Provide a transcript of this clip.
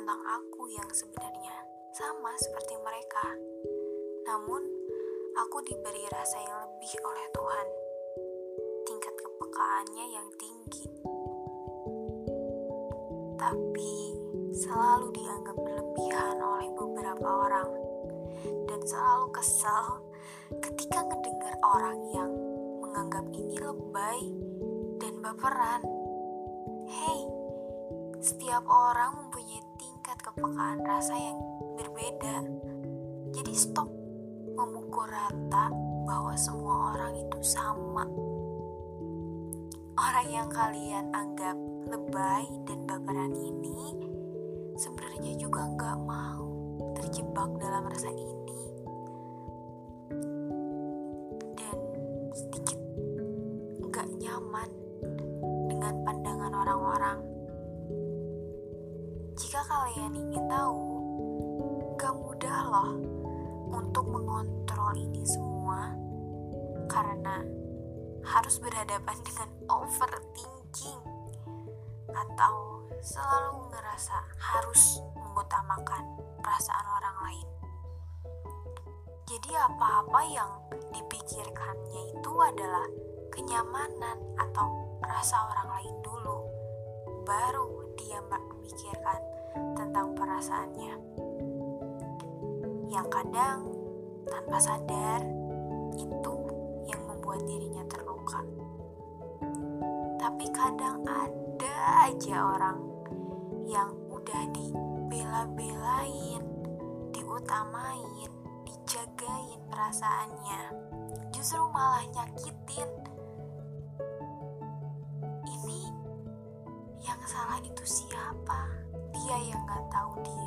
tentang aku yang sebenarnya, sama seperti mereka. Namun, aku diberi rasa yang lebih oleh Tuhan. Tingkat kepekaannya yang tinggi. Tapi, selalu dianggap berlebihan oleh beberapa orang. Dan selalu kesal ketika mendengar orang yang menganggap ini lebay dan baperan. Hei, setiap orang mempunyai tingkat kepekaan rasa yang berbeda. Jadi stop memukul rata bahwa semua orang itu sama. Orang yang kalian anggap lebay dan baperan ini sebenarnya juga nggak mau terjebak dalam rasa ini dan sedikit nggak nyaman dengan pandangan orang-orang. Jika kalian ingin tahu, gak mudah loh untuk mengontrol ini semua karena harus berhadapan dengan overthinking atau selalu ngerasa harus mengutamakan perasaan orang lain. Jadi apa-apa yang dipikirkannya itu adalah kenyamanan atau rasa orang lain dulu. Baru dia memikirkan tentang perasaannya. Yang kadang tanpa sadar itu yang membuat dirinya terluka. Tapi kadang ada aja orang yang udah dibela-belain, diutamain, dijagain perasaannya. Justru malah nyakitin. Yang salah itu siapa? Dia yang gak tahu diri